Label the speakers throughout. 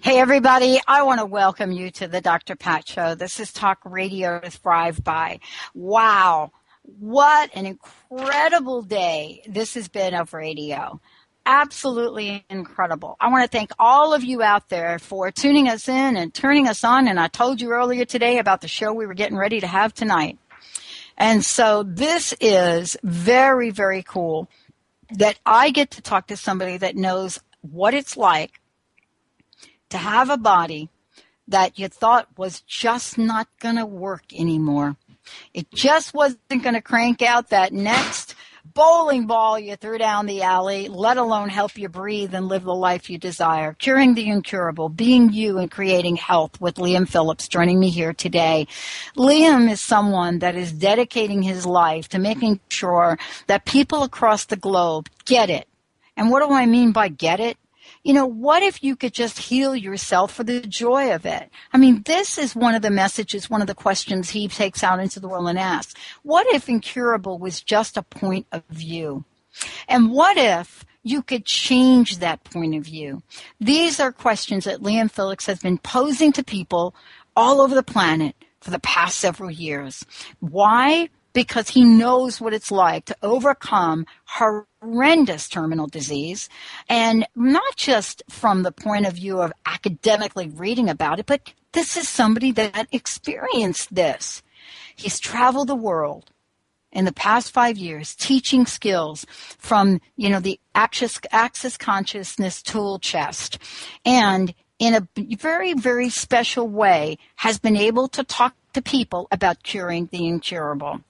Speaker 1: Hey everybody, I want to welcome you to the Dr. Pat Show. This is Talk Radio to Thrive By. Wow, what an incredible day this has been of radio. Absolutely incredible. I want to thank all of you out there for tuning us in and turning us on. And I told you earlier today about the show we were getting ready to have tonight. And so this is very, very cool that I get to talk to somebody that knows what it's like to have a body that you thought was just not going to work anymore. It just wasn't going to crank out that next bowling ball you threw down the alley, let alone help you breathe and live the life you desire. Curing the incurable, being you and creating health with Liam Phillips joining me here today. Liam is someone that is dedicating his life to making sure that people across the globe get it. And what do I mean by get it? You know, what if you could just heal yourself for the joy of it? I mean, this is one of the messages, one of the questions he takes out into the world and asks. What if incurable was just a point of view? And what if you could change that point of view? These are questions that Liam Phillips has been posing to people all over the planet for the past several years. Why? because he knows what it's like to overcome horrendous terminal disease. And not just from the point of view of academically reading about it, but this is somebody that experienced this. He's traveled the world in the past five years teaching skills from, you know, the access consciousness tool chest. And in a very, very special way has been able to talk to people about curing the incurable.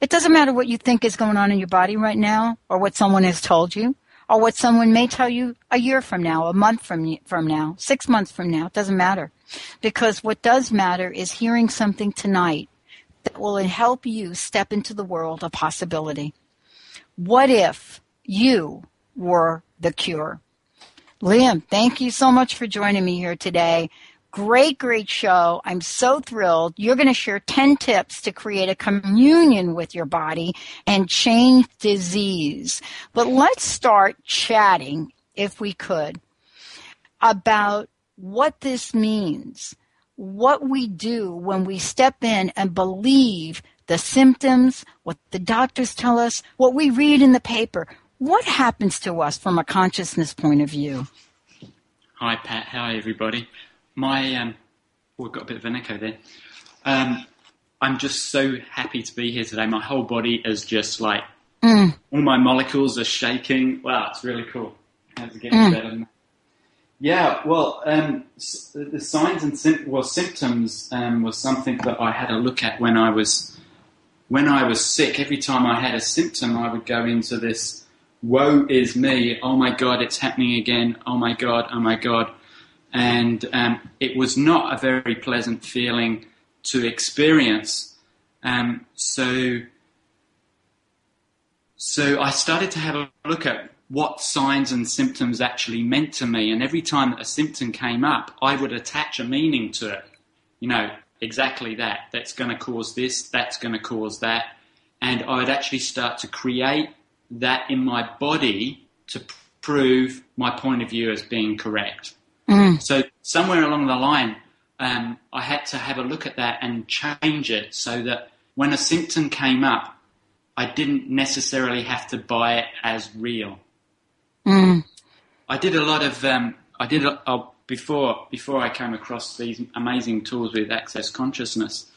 Speaker 1: It doesn't matter what you think is going on in your body right now or what someone has told you or what someone may tell you a year from now, a month from, from now, six months from now. It doesn't matter. Because what does matter is hearing something tonight that will help you step into the world of possibility. What if you were the cure? Liam, thank you so much for joining me here today. Great, great show. I'm so thrilled. You're going to share 10 tips to create a communion with your body and change disease. But let's start chatting, if we could, about what this means, what we do when we step in and believe the symptoms, what the doctors tell us, what we read in the paper. What happens to us from a consciousness point of view?
Speaker 2: Hi, Pat. Hi, everybody my um, oh, we've got a bit of an echo there. Um, I'm just so happy to be here today. My whole body is just like mm. all my molecules are shaking. Wow, it's really cool. How's it getting mm. better? Yeah, well, um, the signs and sim- well symptoms um, was something that I had a look at when I was when I was sick. Every time I had a symptom, I would go into this "woe is me." Oh my god, it's happening again. Oh my god. Oh my god and um, it was not a very pleasant feeling to experience. Um, so, so I started to have a look at what signs and symptoms actually meant to me, and every time a symptom came up, I would attach a meaning to it. You know, exactly that. That's going to cause this. That's going to cause that, and I would actually start to create that in my body to prove my point of view as being correct. Mm. So somewhere along the line, um, I had to have a look at that and change it so that when a symptom came up, I didn't necessarily have to buy it as real.
Speaker 1: Mm.
Speaker 2: I did a lot of um, I did a, uh, before before I came across these amazing tools with Access Consciousness.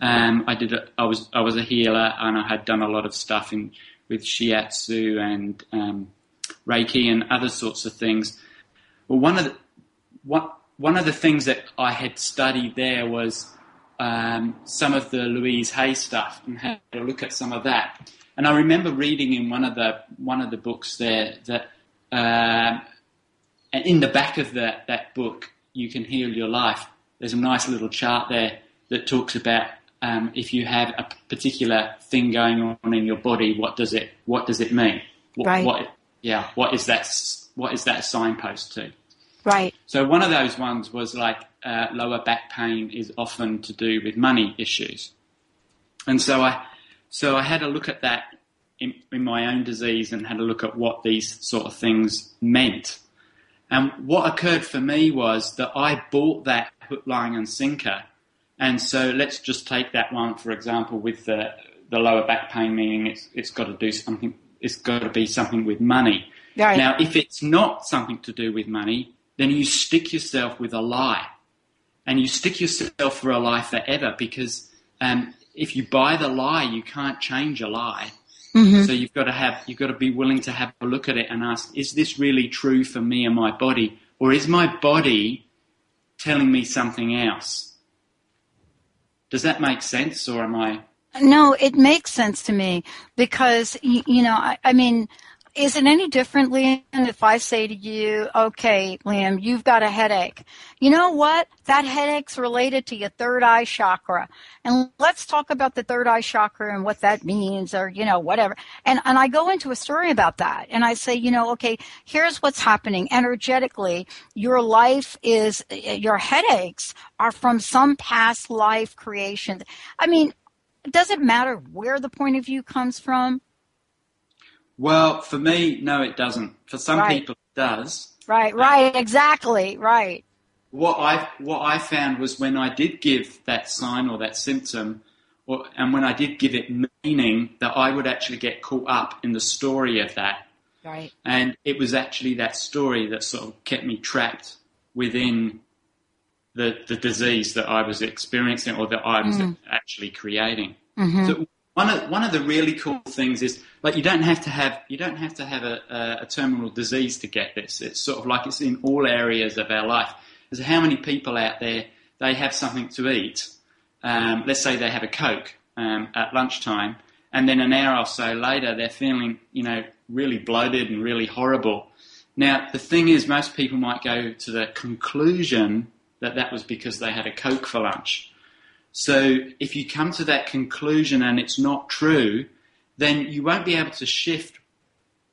Speaker 2: Um, I did a, I was I was a healer and I had done a lot of stuff in with shiatsu and um, reiki and other sorts of things. Well, one of the one one of the things that I had studied there was um, some of the Louise Hay stuff and had a look at some of that. And I remember reading in one of the one of the books there that uh, in the back of that that book, you can heal your life. There's a nice little chart there that talks about um, if you have a particular thing going on in your body, what does it what does it mean? What,
Speaker 1: right.
Speaker 2: What, yeah. What is that? What is that signpost to?
Speaker 1: Right.
Speaker 2: So one of those ones was like uh, lower back pain is often to do with money issues, and so I so I had a look at that in, in my own disease and had a look at what these sort of things meant. And what occurred for me was that I bought that hook, line, and sinker. And so let's just take that one for example with the the lower back pain, meaning it's it's got to do something. It's got to be something with money.
Speaker 1: Right.
Speaker 2: Now, if it's not something to do with money, then you stick yourself with a lie, and you stick yourself for a lie forever because um, if you buy the lie, you can't change a lie.
Speaker 1: Mm-hmm.
Speaker 2: So you've got to have you've got to be willing to have a look at it and ask: Is this really true for me and my body, or is my body telling me something else? Does that make sense, or am I?
Speaker 1: No, it makes sense to me because you, you know, I, I mean, is it any different, Liam, if I say to you, okay, Liam, you've got a headache. You know what? That headache's related to your third eye chakra. And let's talk about the third eye chakra and what that means or, you know, whatever. And, and I go into a story about that and I say, you know, okay, here's what's happening energetically. Your life is, your headaches are from some past life creation. I mean, does it matter where the point of view comes from?
Speaker 2: Well, for me, no, it doesn't. For some
Speaker 1: Right.
Speaker 2: people, it does.
Speaker 1: Right, right, exactly, right.
Speaker 2: What I what I found was when I did give that sign or that symptom, or, and when I did give it meaning, that I would actually get caught up in the story of that,
Speaker 1: Right.
Speaker 2: and it was actually that story that sort of kept me trapped within the the disease that I was experiencing or that I was mm. actually creating. Mm-hmm. So one of one of the really cool things is like you don't have to have you don't have to have a, a, terminal disease to get this. It's sort of like it's in all areas of our life. There's how many people out there they have something to eat. Um, let's say they have a coke um, at lunchtime, and then an hour or so later they're feeling you know really bloated and really horrible. Now the thing is, most people might go to the conclusion that that was because they had a coke for lunch. So if you come to that conclusion and it's not true, then you won't be able to shift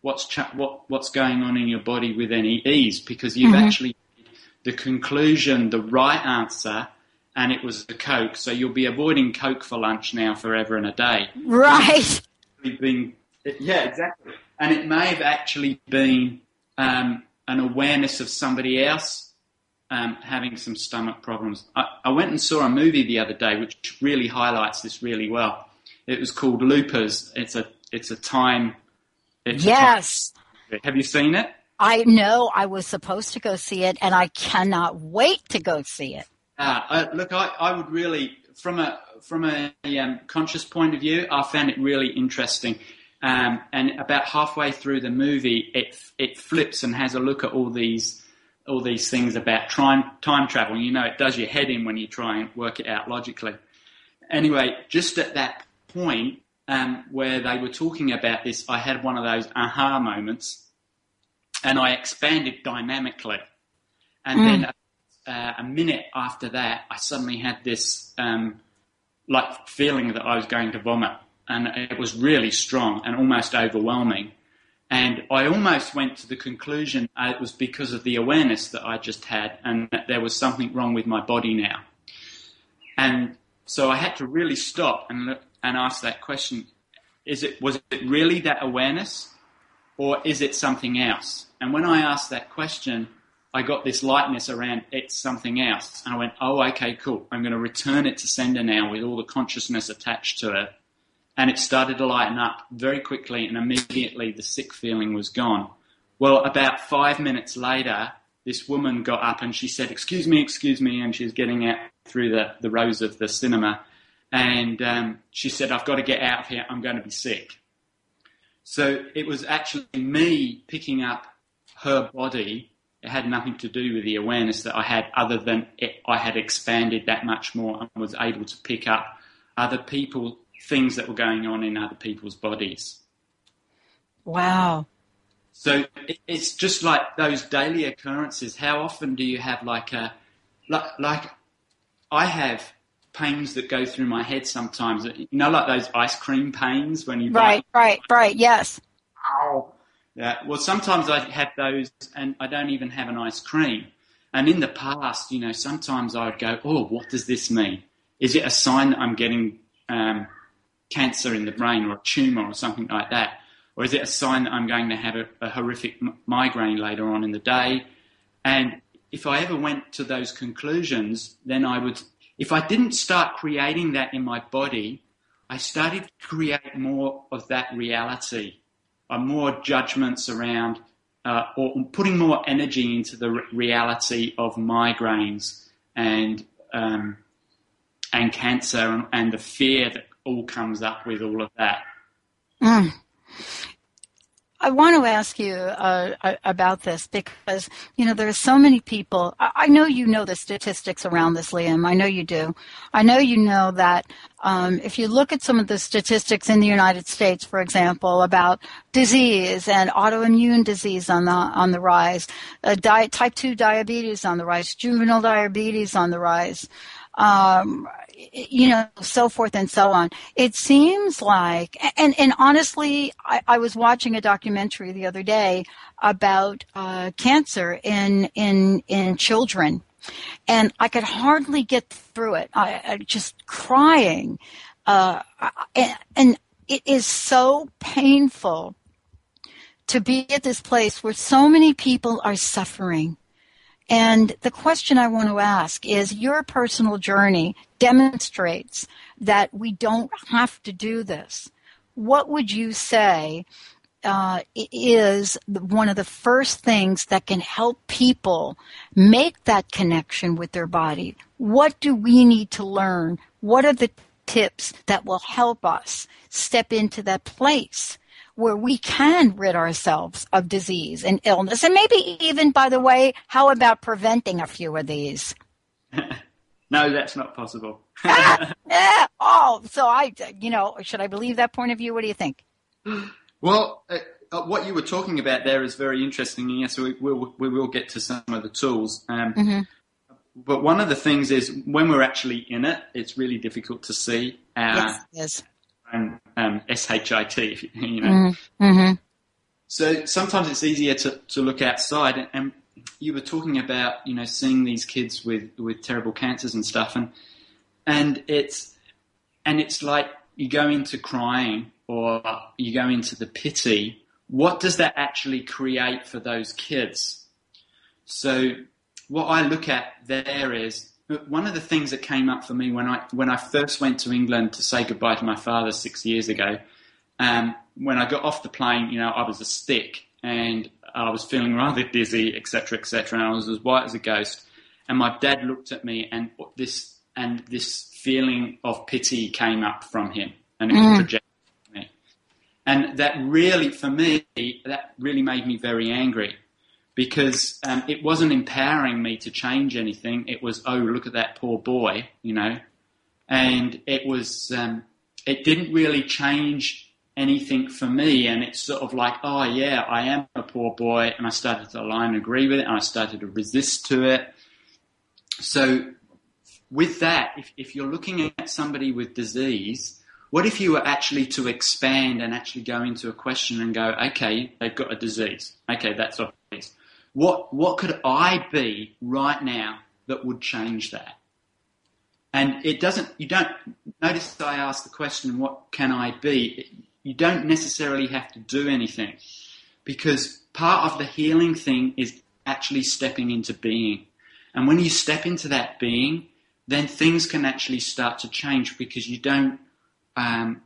Speaker 2: what's ch- what what's going on in your body with any ease because you've actually made the conclusion the right answer and it was the coke. So you'll be avoiding coke for lunch now forever and a day.
Speaker 1: Right.
Speaker 2: Been, yeah, exactly. And it may have actually been um, an awareness of somebody else um, having some stomach problems. I, I went and saw a movie the other day which really highlights this really well. It was called Loopers. It's a it's a time. It's a time-
Speaker 1: Yes.
Speaker 2: have you seen it?
Speaker 1: I know I was supposed to go see it and I cannot wait to go see it.
Speaker 2: Uh, uh, look, I, I would really, from a from a um, conscious point of view, I found it really interesting. Um, and about halfway through the movie, it it flips and has a look at all these all these things about time time travel. You know, it does your head in when you try and work it out logically. Anyway, just at that point um, where they were talking about this, I had one of those aha moments, and I expanded dynamically. And then uh, a minute after that, I suddenly had this um, like feeling that I was going to vomit, and it was really strong and almost overwhelming. And I almost went to the conclusion it was because of the awareness that I just had, and that there was something wrong with my body now. And so I had to really stop and look and ask that question: Is it was it really that awareness, or is it something else? And when I asked that question, I got this lightness around it's something else. And I went, oh, okay, cool. I'm going to return it to sender now with all the consciousness attached to it. And it started to lighten up very quickly and immediately the sick feeling was gone. Well, about five minutes later, this woman got up and she said, "Excuse me, excuse me," and she was getting out through the, the rows of the cinema, and um, she said, "I've got to get out of here. I'm going to be sick." So it was actually me picking up her body. It had nothing to do with the awareness that I had, other than it, I had expanded that much more and was able to pick up other people, things that were going on in other people's bodies.
Speaker 1: Wow.
Speaker 2: So it's just like those daily occurrences. How often do you have like a, like, like I have pains that go through my head sometimes. You know, like those ice cream pains when you
Speaker 1: right,
Speaker 2: bite.
Speaker 1: right, right. Yes.
Speaker 2: Ow. Yeah. Well, sometimes I have those, and I don't even have an ice cream. And in the past, you know, sometimes I would go, "Oh, what does this mean? Is it a sign that I'm getting um, cancer in the brain or a tumor or something like that?" Or is it a sign that I'm going to have a, a horrific migraine later on in the day? And if I ever went to those conclusions, then I would, if I didn't start creating that in my body, I started to create more of that reality, uh, more judgments around, uh, or putting more energy into the reality of migraines and um, and cancer and, and, the fear that all comes up with all of that.
Speaker 1: Mm. I want to ask you uh, about this because you know there are so many people. I know you know the statistics around this, Liam. I know you do. I know you know that um, if you look at some of the statistics in the United States, for example, about disease and autoimmune disease on the on the rise, uh, type two diabetes on the rise, juvenile diabetes on the rise. Um, you know, so forth and so on. It seems like, and, and honestly, I, I was watching a documentary the other day about uh, cancer in, in, in children. And I could hardly get through it. I, I just crying. Uh, and, and it is so painful to be at this place where so many people are suffering and the question I want to ask is your personal journey demonstrates that we don't have to do this. What would you say uh, is one of the first things that can help people make that connection with their body? What do we need to learn? What are the tips that will help us step into that place where we can rid ourselves of disease and illness. And maybe even, by the way, how about preventing a few of these?
Speaker 2: no, that's not possible.
Speaker 1: ah, oh, so I, you know, should I believe that point of view? What do you think?
Speaker 2: Well, uh, uh, what you were talking about there is very interesting. Yes, we will, we will get to some of the tools. Um, mm-hmm. But one of the things is when we're actually in it, it's really difficult to see our,
Speaker 1: yes, yes
Speaker 2: and um, SHIT, you know. Mm-hmm. mm-hmm. So sometimes it's easier to, to look outside. And you were talking about, you know, seeing these kids with, with terrible cancers and stuff, and and it's and it's like you go into crying or you go into the pity. What does that actually create for those kids? So what I look at there is one of the things that came up for me when I when I first went to England to say goodbye to my father six years ago, um, when I got off the plane, you know, I was a stick and I was feeling rather dizzy, etc., etc., and I was as white as a ghost. And my dad looked at me, and this and this feeling of pity came up from him, and it was mm. projected me. And that really, for me, that really made me very angry because um, it wasn't empowering me to change anything. It was, oh, look at that poor boy, you know, and it was, um, it didn't really change anything for me. And it's sort of like, oh yeah, I am a poor boy, and I started to align and agree with it, and I started to resist to it. So with that, if, if you're looking at somebody with disease, what if you were actually to expand and actually go into a question and go, okay, they've got a disease. Okay, that's obvious. What, what could I be right now that would change that? And it doesn't, you don't, notice I asked the question, what can I be? You don't necessarily have to do anything because part of the healing thing is actually stepping into being. And when you step into that being, then things can actually start to change because you don't, um,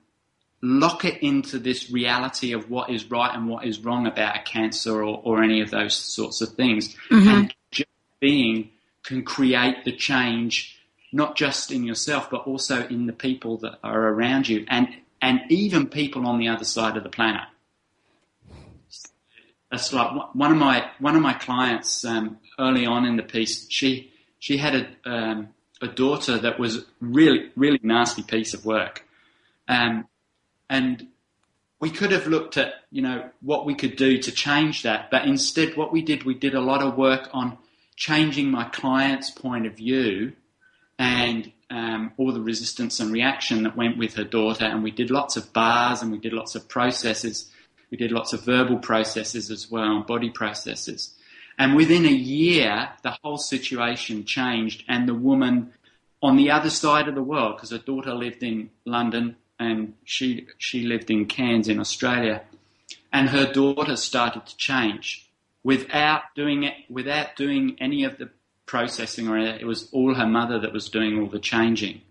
Speaker 2: lock it into this reality of what is right and what is wrong about a cancer or, or any of those sorts of things.
Speaker 1: Mm-hmm.
Speaker 2: And just being can create the change not just in yourself but also in the people that are around you and and even people on the other side of the planet. That's like one of my one of my clients um, early on in the piece. She she had a um, a daughter that was really really nasty piece of work, um, and we could have looked at you know what we could do to change that, but instead what we did we did a lot of work on changing my client's point of view and um, all the resistance and reaction that went with her daughter. And we did lots of bars and we did lots of processes. We did lots of verbal processes as well, body processes. And within a year, the whole situation changed, and the woman on the other side of the world, because her daughter lived in London and she she lived in Cairns in Australia, and her daughter started to change without doing it, without doing any of the processing or it was all her mother that was doing all the changing.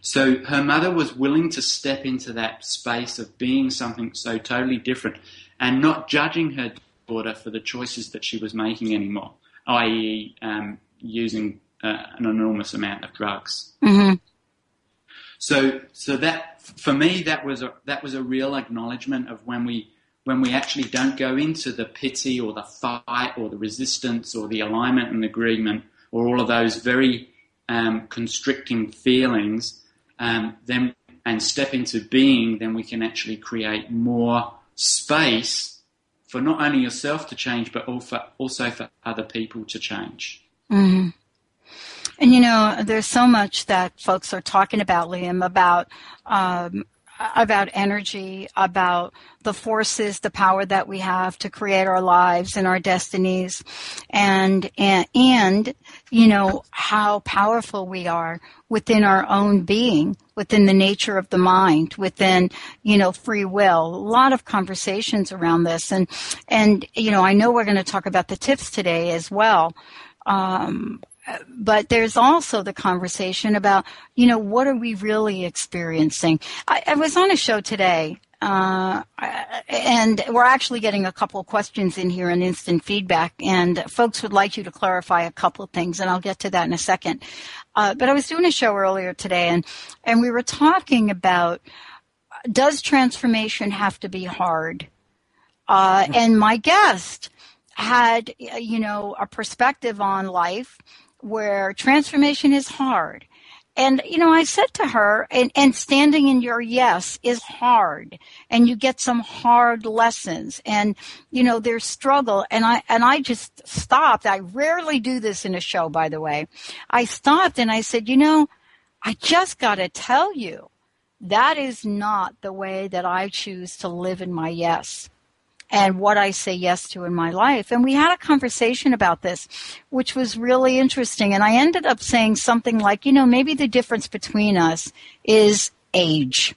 Speaker 2: So her mother was willing to step into that space of being something so totally different and not judging her daughter for the choices that she was making anymore, i.e., um, using uh, an enormous amount of drugs.
Speaker 1: Mm-hmm.
Speaker 2: So, so that for me, that was a that was a real acknowledgement of when we when we actually don't go into the pity or the fight or the resistance or the alignment and agreement or all of those very um, constricting feelings, um, then and step into being, then we can actually create more space for not only yourself to change, but also for other people to change.
Speaker 1: Mm-hmm. And you know, there's so much that folks are talking about, Liam, about um, about energy, about the forces, the power that we have to create our lives and our destinies, and and and you know how powerful we are within our own being, within the nature of the mind, within you know free will. A lot of conversations around this, and and you know I know we're going to talk about the tips today as well. Um, but there's also the conversation about, you know, what are we really experiencing? I, I was on a show today, uh, and we're actually getting a couple of questions in here and instant feedback, and folks would like you to clarify a couple of things, and I'll get to that in a second. Uh, but I was doing a show earlier today, and and we were talking about does transformation have to be hard? Uh, and my guest had, you know, a perspective on life where transformation is hard. And, you know, I said to her, and, and standing in your yes is hard and you get some hard lessons and, you know, there's struggle. And I, and I just stopped. I rarely do this in a show, by the way. I stopped and I said, you know, I just got to tell you, that is not the way that I choose to live in my yes and what I say yes to in my life. And we had a conversation about this, which was really interesting. And I ended up saying something like, you know, maybe the difference between us is age.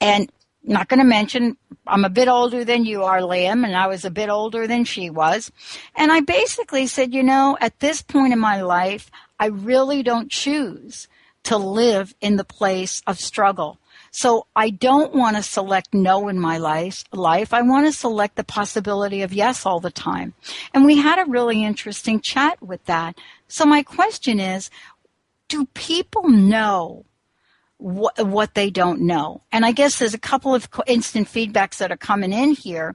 Speaker 1: And not going to mention, I'm a bit older than you are, Liam, and I was a bit older than she was. And I basically said, you know, at this point in my life, I really don't choose to live in the place of struggle. So I don't want to select no in my life. Life. I want to select the possibility of yes all the time. And we had a really interesting chat with that. So my question is, do people know what, what they don't know? And I guess there's a couple of instant feedbacks that are coming in here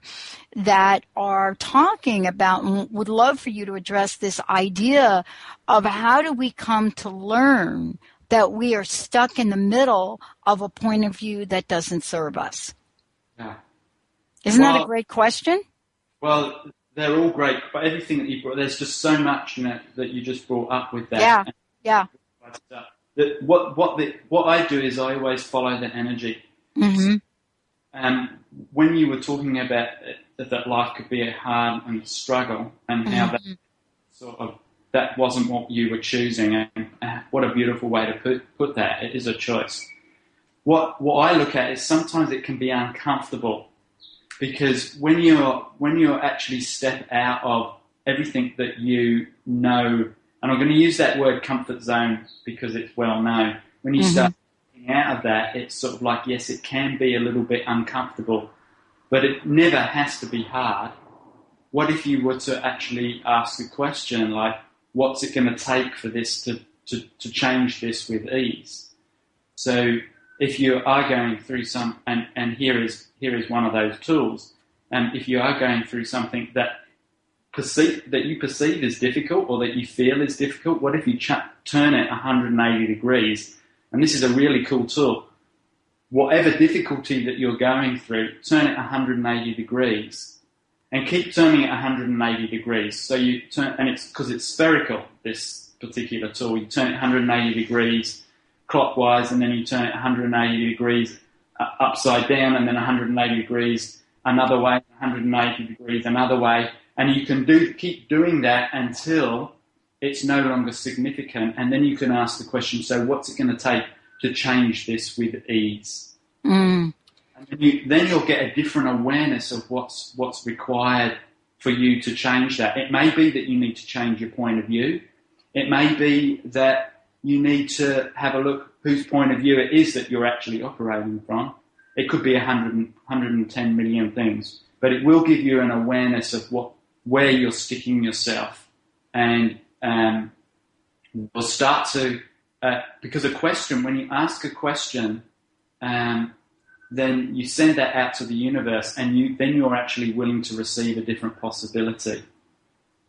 Speaker 1: that are talking about and would love for you to address this idea of how do we come to learn that we are stuck in the middle of a point of view that doesn't serve us?
Speaker 2: Yeah.
Speaker 1: Isn't well, that a great question?
Speaker 2: Well, they're all great, but everything that you brought, there's just so much, you know, that you just brought up with that.
Speaker 1: Yeah, yeah.
Speaker 2: That what what the, what I do is I always follow the energy.
Speaker 1: Mm-hmm.
Speaker 2: Um, when you were talking about it, that life could be a hard and a struggle, and how mm-hmm. that sort of that wasn't what you were choosing. And what a beautiful way to put, put that. It is a choice. What, what I look at is sometimes it can be uncomfortable because when you're, when you're actually step out of everything that you know, and I'm going to use that word comfort zone because it's well known, when you mm-hmm. start out of that, it's sort of like, yes, it can be a little bit uncomfortable, but it never has to be hard. What if you were to actually ask a question like, what's it going to take for this to, to, to change this with ease? So if you are going through some, and, and here is here is one of those tools. And if you are going through something that perceive that you perceive is difficult or that you feel is difficult, what if you ch- turn it 180 degrees? And this is a really cool tool. Whatever difficulty that you're going through, turn it 180 degrees, and keep turning it 180 degrees. So you turn, and it's because it's spherical. This particular tool, you turn it 180 degrees clockwise, and then you turn it 180 degrees uh, upside down, and then 180 degrees another way, 180 degrees another way, and you can do keep doing that until it's no longer significant, and then you can ask the question: So, what's it going to take to change this with ease?
Speaker 1: Mm.
Speaker 2: And then, you, then you'll get a different awareness of what's what's required for you to change that. It may be that you need to change your point of view. It may be that you need to have a look whose point of view it is that you're actually operating from. It could be 100, 110 million things, but it will give you an awareness of what where you're sticking yourself, and um, will start to uh, because a question when you ask a question, um, then you send that out to the universe, and you then you're actually willing to receive a different possibility.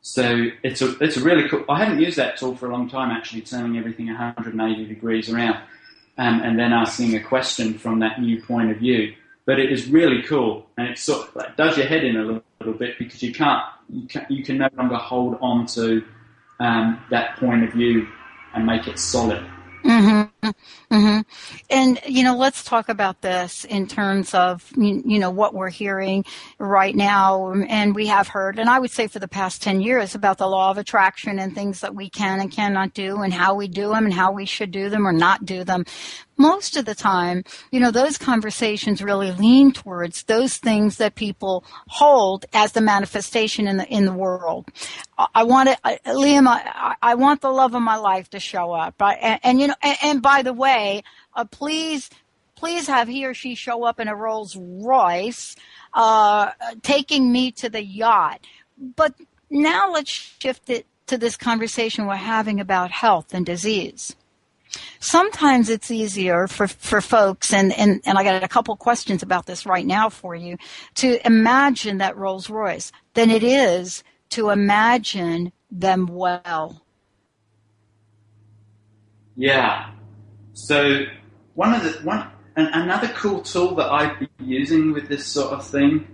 Speaker 2: So it's a it's a really cool. I haven't used that tool for a long time. Actually, turning everything 180 degrees around, um, and then asking a question from that new point of view. But it is really cool, and it sort of like does your head in a little, little bit because you can't you can you can no longer hold on to um, that point of view and make it solid.
Speaker 1: Mm-hmm. Mm-hmm. And you know, let's talk about this in terms of you know what we're hearing right now, and we have heard, and I would say for the past ten years about the law of attraction and things that we can and cannot do, and how we do them, and how we should do them or not do them most of the time, you know, those conversations really lean towards those things that people hold as the manifestation in the in the world. I want it, Liam. I, I want the love of my life to show up. And, and you know, and, and, by the way, uh, please, please have he or she show up in a Rolls Royce, uh, taking me to the yacht. But now let's shift it to this conversation we're having about health and disease sometimes it's easier for, for folks, and, and, and I got a couple questions about this right now for you, to imagine that Rolls Royce than it is to imagine them well.
Speaker 2: Yeah. So one of the one and another cool tool that I've been using with this sort of thing.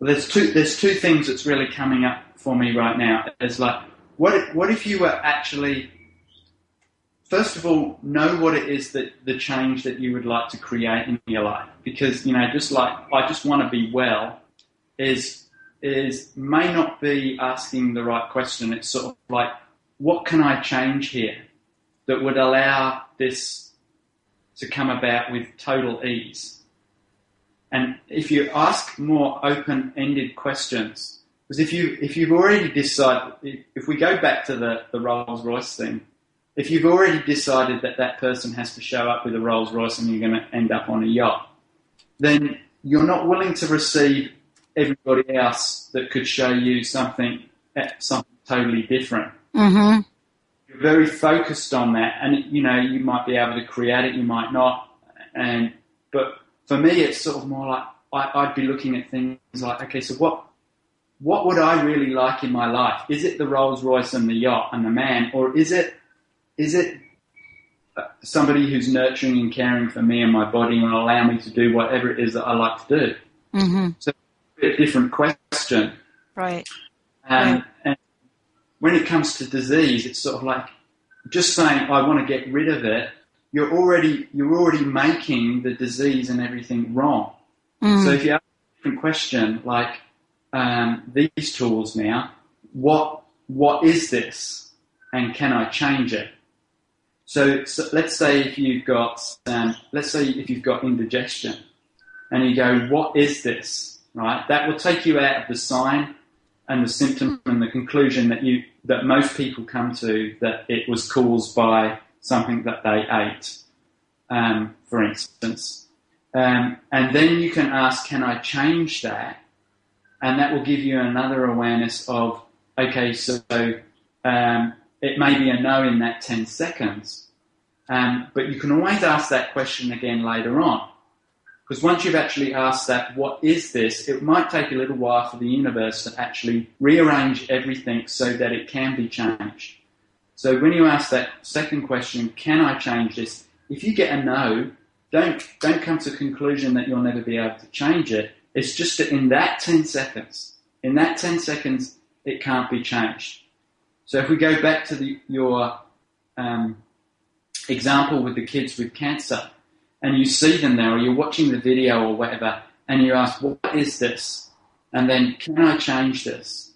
Speaker 2: Well, there's two there's two things that's really coming up for me right now. It's like what if, what if you were actually, first of all, know what it is that the change that you would like to create in your life? Because, you know, just like, I just want to be well is, is may not be asking the right question. It's sort of like, what can I change here that would allow this to come about with total ease? And if you ask more open-ended questions, because if you if you've already decided, if we go back to the the Rolls Royce thing, if you've already decided that that person has to show up with a Rolls Royce and you're going to end up on a yacht, then you're not willing to receive everybody else that could show you something eh, something totally different.
Speaker 1: Mm-hmm.
Speaker 2: You're very focused on that, and you know you might be able to create it, you might not, and but for me, it's sort of more like I, I'd be looking at things like, okay, so what what would I really like in my life? Is it the Rolls Royce and the yacht and the man, or is it is it uh, somebody who's nurturing and caring for me and my body and allow me to do whatever it is that I like to do?
Speaker 1: Mm-hmm.
Speaker 2: So a different question,
Speaker 1: right?
Speaker 2: Um, right. And when it comes to disease, it's sort of like just saying I want to get rid of it. You're already you're already making the disease and everything wrong. Mm. So if you ask a different question like um, these tools now, what what is this, and can I change it? So, so let's say if you've got um, let's say if you've got indigestion, and you go, what is this? Right, that will take you out of the sign and the symptom and the conclusion that you that most people come to that it was caused by something that they ate, um, for instance. Um, and then you can ask, can I change that? And that will give you another awareness of, okay, so um, it may be a no in that 10 seconds, um, but you can always ask that question again later on. Because once you've actually asked that, what is this? It might take a little while for the universe to actually rearrange everything so that it can be changed. So when you ask that second question, can I change this? If you get a no, don't don't come to the conclusion that you'll never be able to change it. It's just that in that 10 seconds, in that 10 seconds, it can't be changed. So if we go back to the, your um, example with the kids with cancer, and you see them there, or you're watching the video or whatever, and you ask, what is this? And then, can I change this?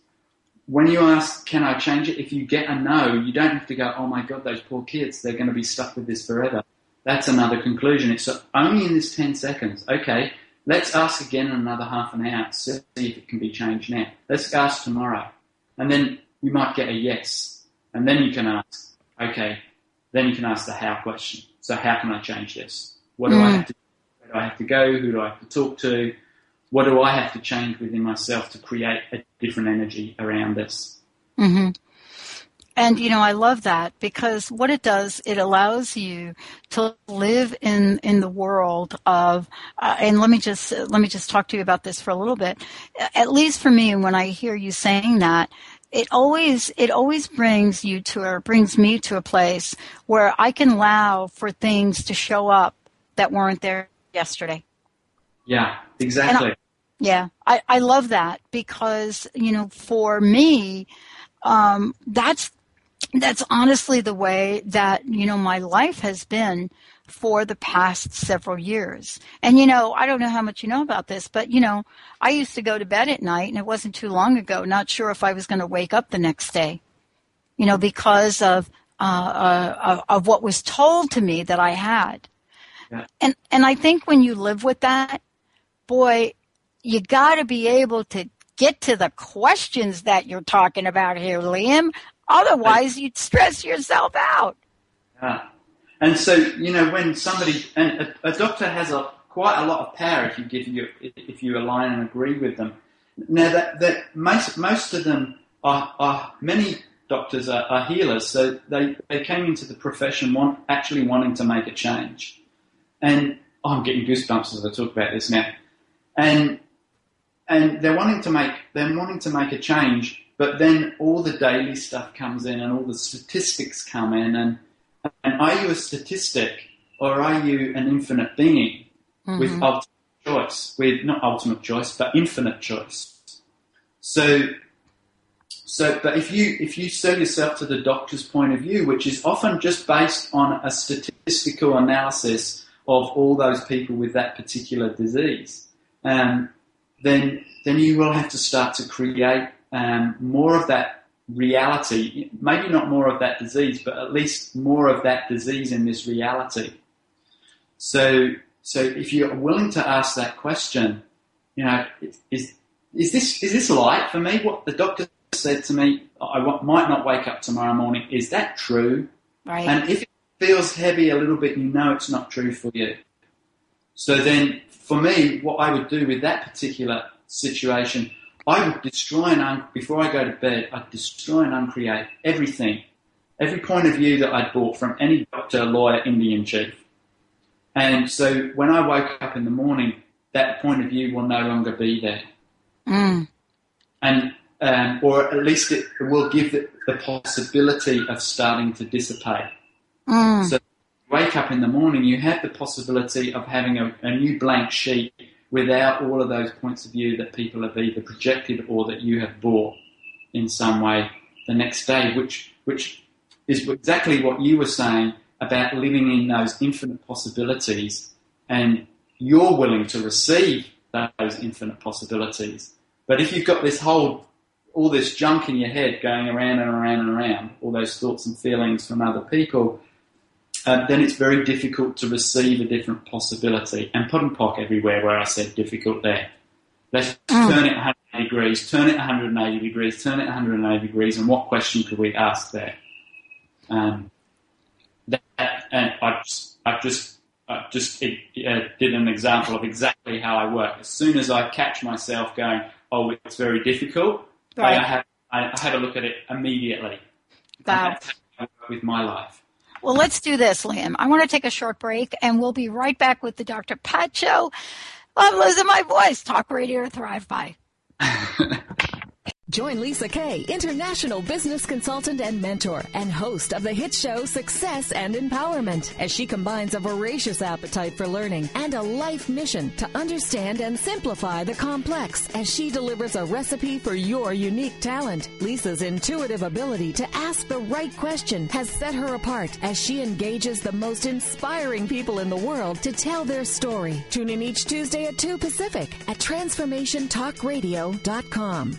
Speaker 2: When you ask, can I change it? If you get a no, you don't have to go, oh my God, those poor kids, they're going to be stuck with this forever. That's another conclusion. It's only in this 10 seconds. Okay, let's ask again in another half an hour, see if it can be changed now. Let's ask tomorrow. And then you might get a yes. And then you can ask, okay, then you can ask the how question. So how can I change this? What do mm. I have to where do I have to go? Who do I have to talk to? What do I have to change within myself to create a different energy around this?
Speaker 1: Mm-hmm. And you know, I love that because what it does, it allows you to live in in the world of. Uh, and let me just let me just talk to you about this for a little bit. At least for me, when I hear you saying that, it always it always brings you to or brings me to a place where I can allow for things to show up that weren't there yesterday.
Speaker 2: Yeah, exactly.
Speaker 1: I, yeah, I, I love that because you know for me, um, that's that's honestly the way that you know my life has been for the past several years. And you know, I don't know how much you know about this, but you know, I used to go to bed at night and it wasn't too long ago, not sure if I was going to wake up the next day. You know, because of uh, uh, of, of what was told to me that I had. And and I think when you live with that, boy, you got to be able to get to the questions that you're talking about here, Liam. Otherwise, you'd stress yourself out.
Speaker 2: Yeah. And so, you know, when somebody and a, a, doctor has a quite a lot of power if you give you if you align and agree with them. Now that that most most of them are, are many doctors are, are, healers, so they, they came into the profession want, actually wanting to make a change. And oh, I'm getting goosebumps as I talk about this now. And and they're wanting to make they're wanting to make a change, but then all the daily stuff comes in and all the statistics come in and and are you a statistic or are you an infinite being mm-hmm. with ultimate choice, with not ultimate choice, but infinite choice? So, so, but if you if you sell yourself to the doctor's point of view, which is often just based on a statistical analysis of all those people with that particular disease, um, then then you will have to start to create um, more of that reality, maybe not more of that disease, but at least more of that disease in this reality. So, so if you're willing to ask that question, you know, is is this is this light for me? What the doctor said to me, I might not wake up tomorrow morning. Is that true?
Speaker 1: Right.
Speaker 2: And if feels heavy a little bit, you know it's not true for you. So then, for me, what I would do with that particular situation I would destroy and un- before I go to bed, I'd destroy and uncreate everything, every point of view that I'd bought from any doctor, lawyer, Indian chief. And so when I woke up in the morning, that point of view will no longer be there.
Speaker 1: Mm.
Speaker 2: And um, or at least it will give the, the possibility of starting to dissipate.
Speaker 1: Mm.
Speaker 2: So wake up in the morning, you have the possibility of having a, a new blank sheet without all of those points of view that people have either projected or that you have bought in some way the next day, which which is exactly what you were saying about living in those infinite possibilities, and you're willing to receive those infinite possibilities. But if you've got this whole all this junk in your head going around and around and around, all those thoughts and feelings from other people, uh, then it's very difficult to receive a different possibility. And POD and POC everywhere where I said difficult there. Let's mm. turn it 180 degrees, turn it 180 degrees, turn it 180 degrees, and what question could we ask there? Um, that, and I just, I just, I just it, uh, did an example of exactly how I work. As soon as I catch myself going, "Oh, it's very difficult," right. I, have, I, I have a look at it immediately.
Speaker 1: Wow.
Speaker 2: with my life.
Speaker 1: Well, let's do this, Liam. I want to take a short break, and we'll be right back with the Dr. Pat Show. I'm losing my voice. Talk radio thrive by.
Speaker 3: Join Lisa Kay, international business consultant and mentor, and host of the hit show Success and Empowerment, as she combines a voracious appetite for learning and a life mission to understand and simplify the complex as she delivers a recipe for your unique talent. Lisa's intuitive ability to ask the right question has set her apart as she engages the most inspiring people in the world to tell their story. Tune in each Tuesday at 2 Pacific at transformationtalkradio.com.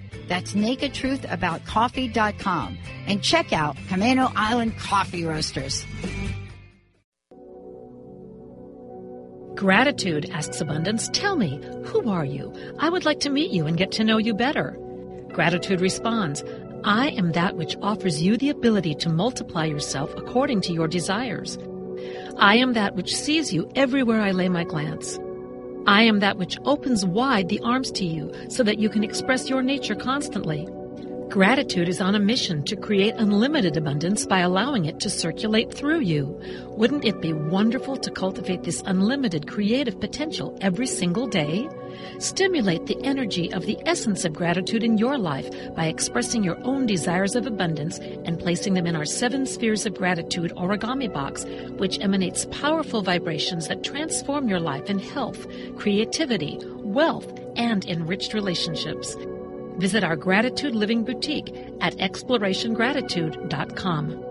Speaker 1: That's nakedtruthaboutcoffee.com and check out Camano Island Coffee Roasters.
Speaker 4: Gratitude asks Abundance, Tell me, who are you? I would like to meet you and get to know you better. Gratitude responds, I am that which offers you the ability to multiply yourself according to your desires. I am that which sees you everywhere I lay my glance. I am that which opens wide the arms to you so that you can express your nature constantly. Gratitude is on a mission to create unlimited abundance by allowing it to circulate through you. Wouldn't it be wonderful to cultivate this unlimited creative potential every single day? Stimulate the energy of the essence of gratitude in your life by expressing your own desires of abundance and placing them in our seven spheres of gratitude origami box, which emanates powerful vibrations that transform your life in health, creativity, wealth, and enriched relationships. Visit our Gratitude Living Boutique at explorationgratitude.com.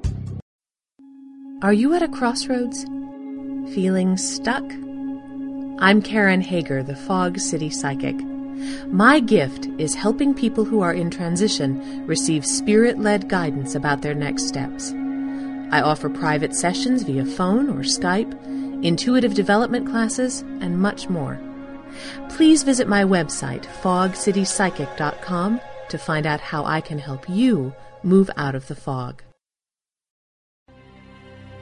Speaker 5: Are you at a crossroads? Feeling stuck? I'm Karen Hager, the Fog City Psychic. My gift is helping people who are in transition receive spirit led guidance about their next steps. I offer private sessions via phone or Skype, intuitive development classes, and much more. Please visit my website, fogcitypsychic.com, to find out how I can help you move out of the fog.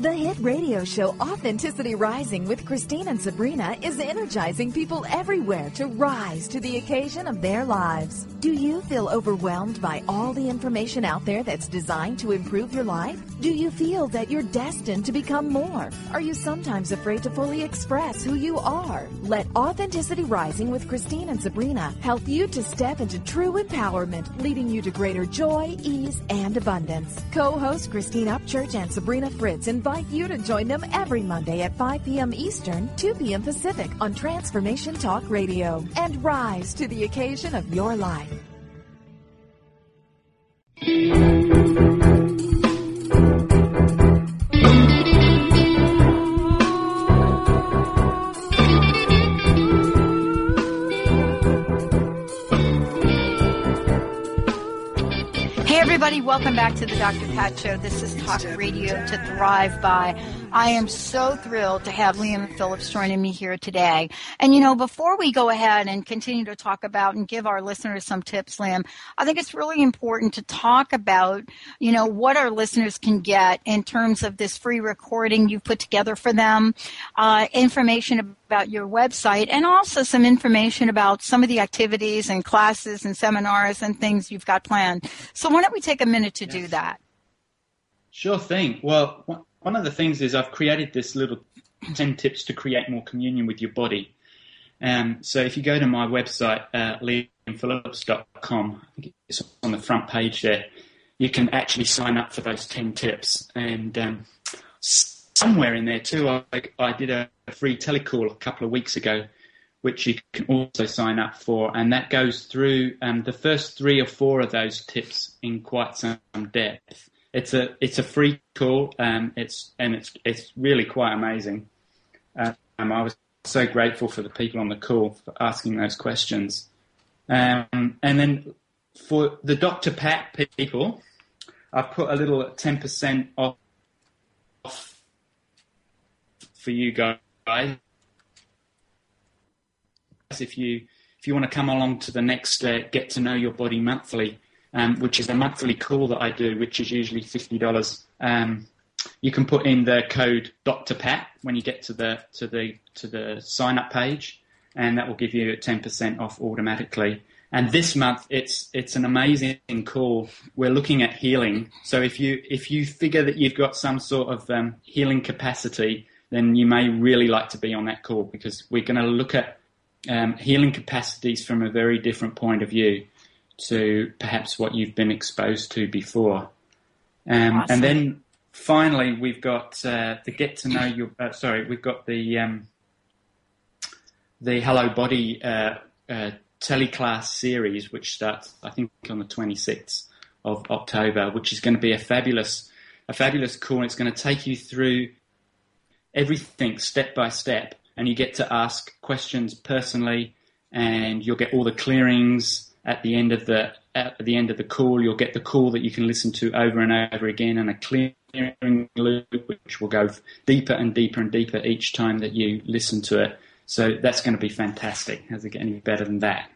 Speaker 6: The hit radio show Authenticity Rising with Christine and Sabrina is energizing people everywhere to rise to the occasion of their lives. Do you feel overwhelmed by all the information out there that's designed to improve your life? Do you feel that you're destined to become more? Are you sometimes afraid to fully express who you are? Let Authenticity Rising with Christine and Sabrina help you to step into true empowerment, leading you to greater joy, ease, and abundance. Co-host Christine Upchurch and Sabrina Fritz invite invite you to join them every Monday at 5 p.m. Eastern, 2 p.m. Pacific on Transformation Talk Radio and rise to the occasion of your life.
Speaker 1: Welcome back to the Dr. Pat Show. This is Talk Radio to Thrive By. I am so thrilled to have Liam Phillips joining me here today. And you know, before we go ahead and continue to talk about and give our listeners some tips, Liam, I think it's really important to talk about, you know, what our listeners can get in terms of this free recording you've put together for them, uh, information about your website, and also some information about some of the activities and classes and seminars and things you've got planned. So why don't we take a minute to yes. do that?
Speaker 2: Sure thing. Well, one of the things is I've created this little 10 tips to create more communion with your body. Um, so if you go to my website, uh, liamphillips.com, I think it's on the front page there, you can actually sign up for those 10 tips. And um, somewhere in there too, I, I did a free telecall a couple of weeks ago, which you can also sign up for. And that goes through um, the first three or four of those tips in quite some depth it's a it's a free call. Um, it's and it's it's really quite amazing. Um, I was so grateful for the people on the call for asking those questions. Um, and then for the Dr. Pat people, I've put a little 10% off for you guys. If you if you want to come along to the next uh, Get to Know Your Body monthly, um, which is a monthly call that I do, which is usually fifty dollars. Um, you can put in the code Dr. Pat when you get to the to the to the sign up page, and that will give you ten percent off automatically. And this month, it's it's an amazing call. We're looking at healing. So if you if you figure that you've got some sort of um, healing capacity, then you may really like to be on that call because we're going to look at um, healing capacities from a very different point of view to perhaps what you've been exposed to before. Um, awesome. And then finally, we've got uh, the get to know your. Uh, sorry, we've got the um, the Hello Body uh, uh, teleclass series, which starts I think on the 26th of October, which is going to be a fabulous a fabulous call. It's going to take you through everything step by step, and you get to ask questions personally, and you'll get all the clearings at the end of the at the end of the call, you'll get the call that you can listen to over and over again, and a clearing loop which will go deeper and deeper and deeper each time that you listen to it. So that's going to be fantastic. Does it get any better than that?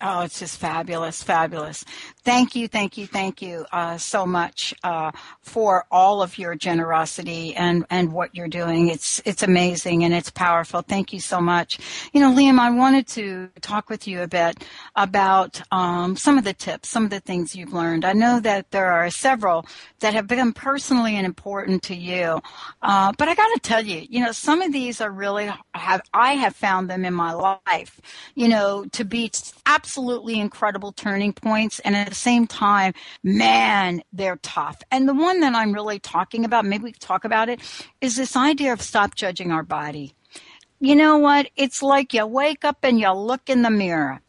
Speaker 1: Oh, it's just fabulous, fabulous. Thank you, thank you, thank you uh, so much uh, for all of your generosity and, and what you're doing. It's it's amazing and it's powerful. Thank you so much. You know, Liam, I wanted to talk with you a bit about um, some of the tips, some of the things you've learned. I know that there are several that have become personally and important to you, uh, but I got to tell you, you know, some of these are really have I have found them in my life, you know, to be absolutely incredible turning points. And the same time, man, they're tough. And the one that I'm really talking about, maybe we could talk about it, is this idea of stop judging our body. You know what? It's like you wake up and you look in the mirror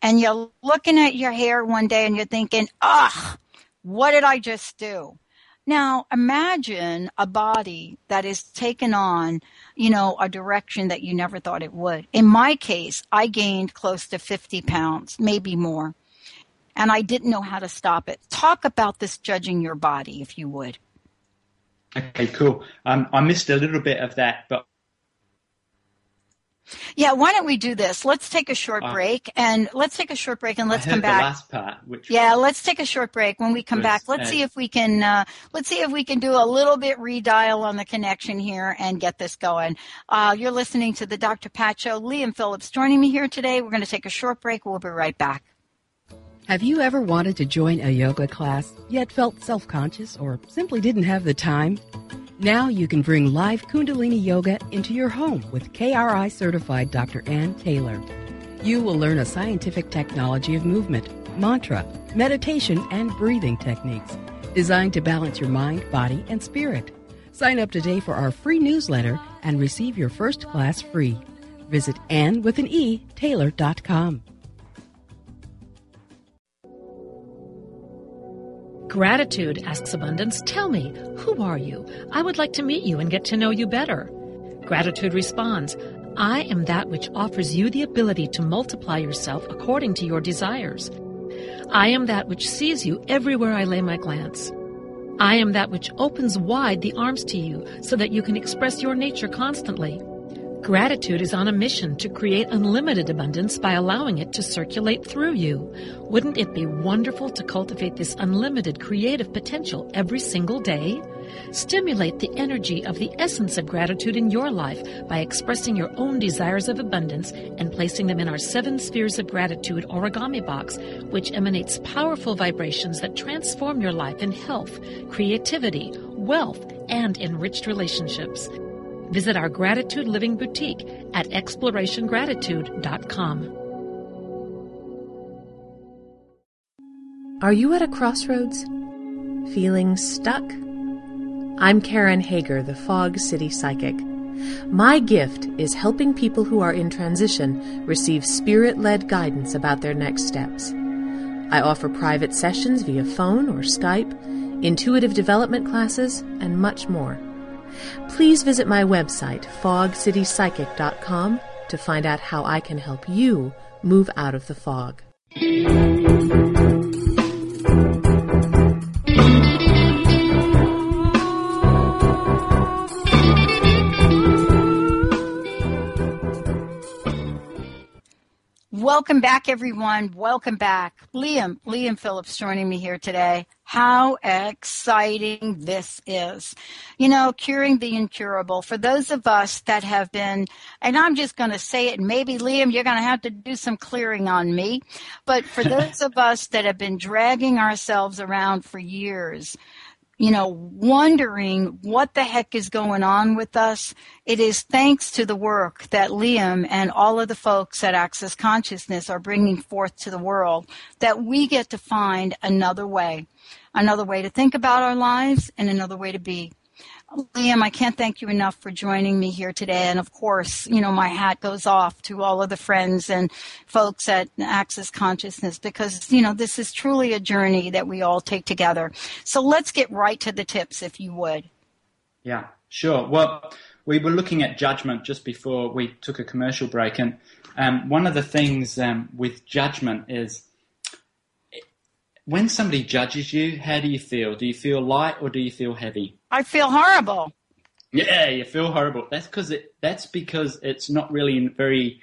Speaker 1: and you're looking at your hair one day and you're thinking, ugh, what did I just do? Now, imagine a body that is taken on, you know, a direction that you never thought it would. In my case, I gained close to 50 pounds, maybe more, and I didn't know how to stop it. Talk about this judging your body, if you would.
Speaker 2: Okay, cool. Um, I missed a little bit of that, but
Speaker 1: yeah, why don't we do this? Let's take a short uh, break and let's take a short break and let's come back.
Speaker 2: last part, which
Speaker 1: yeah, let's take a short break. When we come was, back, let's uh, see if we can uh, let's see if we can do a little bit redial on the connection here and get this going. Uh, you're listening to the Dr. Pat Show. Liam Phillips joining me here today. We're going to take a short break. We'll be right back.
Speaker 7: Have you ever wanted to join a yoga class yet felt self conscious or simply didn't have the time? Now you can bring live Kundalini Yoga into your home with KRI certified Dr. Ann Taylor. You will learn a scientific technology of movement, mantra, meditation, and breathing techniques designed to balance your mind, body, and spirit. Sign up today for our free newsletter and receive your first class free. Visit Ann with an E, Taylor.com.
Speaker 4: Gratitude asks Abundance, Tell me, who are you? I would like to meet you and get to know you better. Gratitude responds, I am that which offers you the ability to multiply yourself according to your desires. I am that which sees you everywhere I lay my glance. I am that which opens wide the arms to you so that you can express your nature constantly. Gratitude is on a mission to create unlimited abundance by allowing it to circulate through you. Wouldn't it be wonderful to cultivate this unlimited creative potential every single day? Stimulate the energy of the essence of gratitude in your life by expressing your own desires of abundance and placing them in our seven spheres of gratitude origami box, which emanates powerful vibrations that transform your life in health, creativity, wealth, and enriched relationships. Visit our Gratitude Living Boutique at explorationgratitude.com.
Speaker 5: Are you at a crossroads? Feeling stuck? I'm Karen Hager, the Fog City Psychic. My gift is helping people who are in transition receive spirit led guidance about their next steps. I offer private sessions via phone or Skype, intuitive development classes, and much more. Please visit my website, fogcitypsychic.com, to find out how I can help you move out of the fog.
Speaker 1: Welcome back, everyone. Welcome back. Liam, Liam Phillips joining me here today. How exciting this is. You know, curing the incurable. For those of us that have been, and I'm just going to say it, maybe Liam, you're going to have to do some clearing on me, but for those of us that have been dragging ourselves around for years, you know, wondering what the heck is going on with us, it is thanks to the work that Liam and all of the folks at Access Consciousness are bringing forth to the world that we get to find another way, another way to think about our lives and another way to be. Liam, I can't thank you enough for joining me here today. And of course, you know, my hat goes off to all of the friends and folks at Access Consciousness because, you know, this is truly a journey that we all take together. So let's get right to the tips, if you would.
Speaker 2: Yeah, sure. Well, we were looking at judgment just before we took a commercial break. And um, one of the things um, with judgment is when somebody judges you, how do you feel? Do you feel light or do you feel heavy?
Speaker 1: I feel horrible.
Speaker 2: Yeah, you feel horrible. That's because it. That's because it's not really very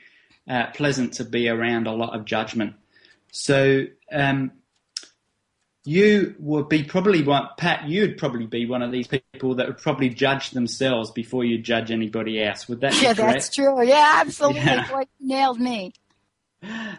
Speaker 2: uh, pleasant to be around a lot of judgment. So um, you would be probably one, Pat. You'd probably be one of these people that would probably judge themselves before you judge anybody else. Would that?
Speaker 1: Yeah, that's true. Yeah, absolutely.
Speaker 2: Yeah.
Speaker 1: Boy, you nailed me.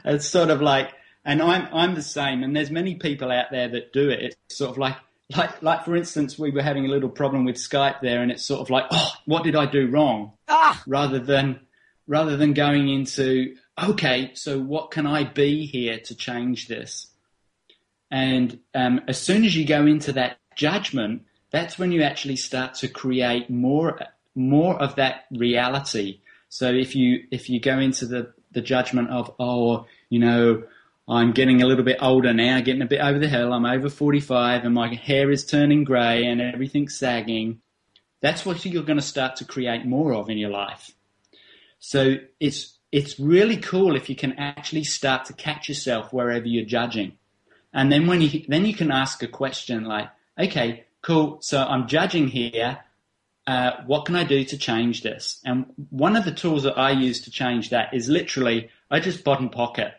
Speaker 2: It's sort of like, and I'm I'm the same. And there's many people out there that do it. It's sort of like like like for instance, we were having a little problem with Skype there, and it's sort of like, oh, what did I do wrong?
Speaker 1: Ah,
Speaker 2: Rather than rather than going into okay, so what can I be here to change this? And um, as soon as you go into that judgment, that's when you actually start to create more more of that reality. So if you if you go into the the judgment of oh, you know, I'm getting a little bit older now, getting a bit over the hill. I'm over 45 and my hair is turning grey and everything's sagging. That's what you're going to start to create more of in your life. So it's it's really cool if you can actually start to catch yourself wherever you're judging. And then when you then you can ask a question like, okay, cool. So I'm judging here. Uh, what can I do to change this? And one of the tools that I use to change that is literally I just POD and POC it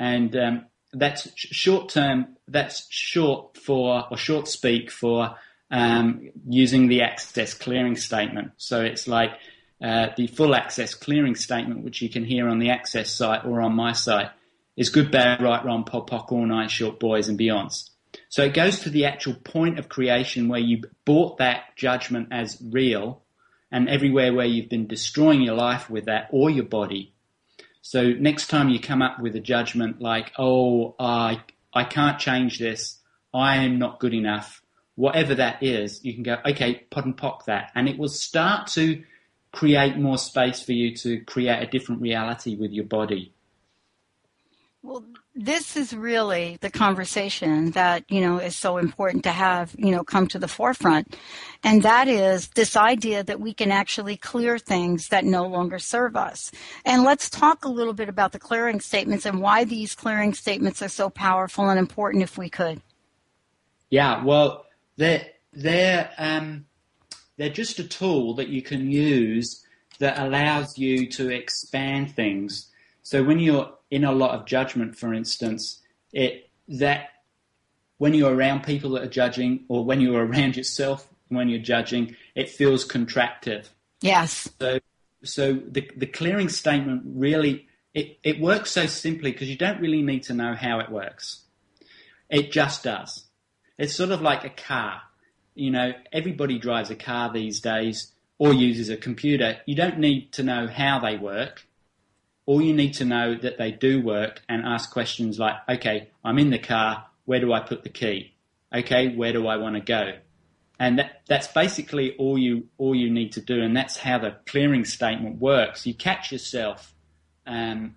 Speaker 2: and um, that's short term. That's short for or short speak for um, using the access clearing statement. So it's like uh, the full access clearing statement, which you can hear on the access site or on my site, is good, bad, right, wrong, POD, POC, all nine short boys and beyonds. So it goes to the actual point of creation where you bought that judgment as real, and everywhere where you've been destroying your life with that or your body so next time you come up with a judgment like, oh, I, I can't change this, I am not good enough, whatever that is, you can go, okay, POD and POC that. And it will start to create more space for you to create a different reality with your body.
Speaker 1: Well, this is really the conversation that, you know, is so important to have, you know, come to the forefront. And that is this idea that we can actually clear things that no longer serve us. And let's talk a little bit about the clearing statements and why these clearing statements are so powerful and important if we could.
Speaker 2: Yeah, well, they're, they're, um, they're just a tool that you can use that allows you to expand things. So when you're in a lot of judgment, for instance, it that when you're around people that are judging, or when you're around yourself when you're judging, it feels contractive.
Speaker 1: Yes.
Speaker 2: So, so the the clearing statement really it, it works so simply because you don't really need to know how it works. It just does. It's sort of like a car. You know, everybody drives a car these days or uses a computer. You don't need to know how they work all you need to know that they do work and ask questions like, okay, I'm in the car. Where do I put the key? Okay, where do I want to go? And that, that's basically all you all you need to do, and that's how the clearing statement works. You catch yourself um,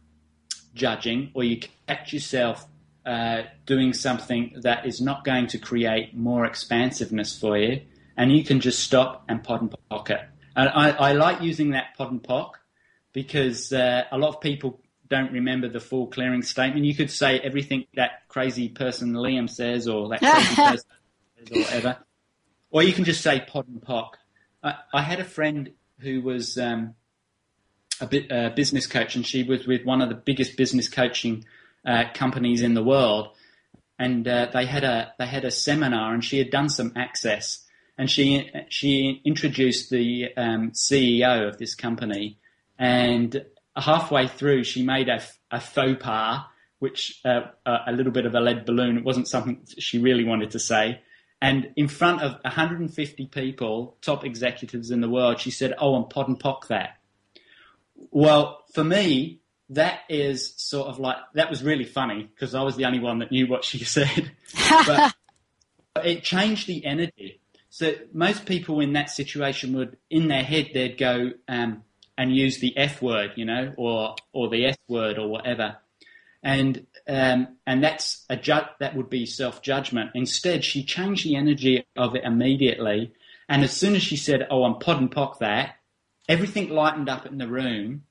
Speaker 2: judging, or you catch yourself uh, doing something that is not going to create more expansiveness for you, and you can just stop and POD and POC it. And I, I like using that POD and POC because uh, a lot of people don't remember the full clearing statement. You could say everything that crazy person Liam says or that crazy person says or whatever. Or you can just say POD and POC. I, I had a friend who was um, a, bit, a business coach and she was with one of the biggest business coaching uh, companies in the world. And uh, they had a they had a seminar, and she had done some access, and she she introduced the um, CEO of this company, and halfway through she made a, a faux pas, which uh, a little bit of a lead balloon. It wasn't something she really wanted to say. And in front of 150 people, top executives in the world, she said, "Oh, I'm POD and POC that." Well, for me, that is sort of like that was really funny because I was the only one that knew what she said. but it changed the energy. So most people in that situation would, in their head, they'd go, um, and use the F word, you know, or or the S word or whatever, and um, and that's a ju- that would be self judgment. Instead, she changed the energy of it immediately, and as soon as she said, "Oh, I'm POD and POC that," everything lightened up in the room,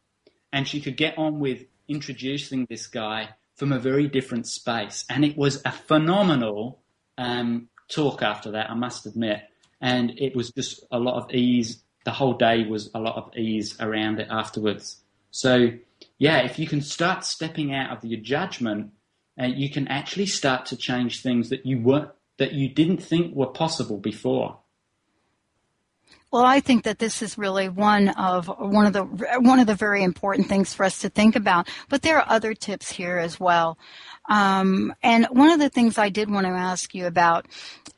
Speaker 2: and she could get on with introducing this guy from a very different space, and it was a phenomenal um, talk after that. I must admit, and it was just a lot of ease the whole day was a lot of ease around it afterwards. So, yeah, if you can start stepping out of your judgment, uh, you can actually start to change things that you weren't that you didn't think were possible before.
Speaker 1: Well, I think that this is really one of one of the one of the very important things for us to think about. But there are other tips here as well. Um, and one of the things I did want to ask you about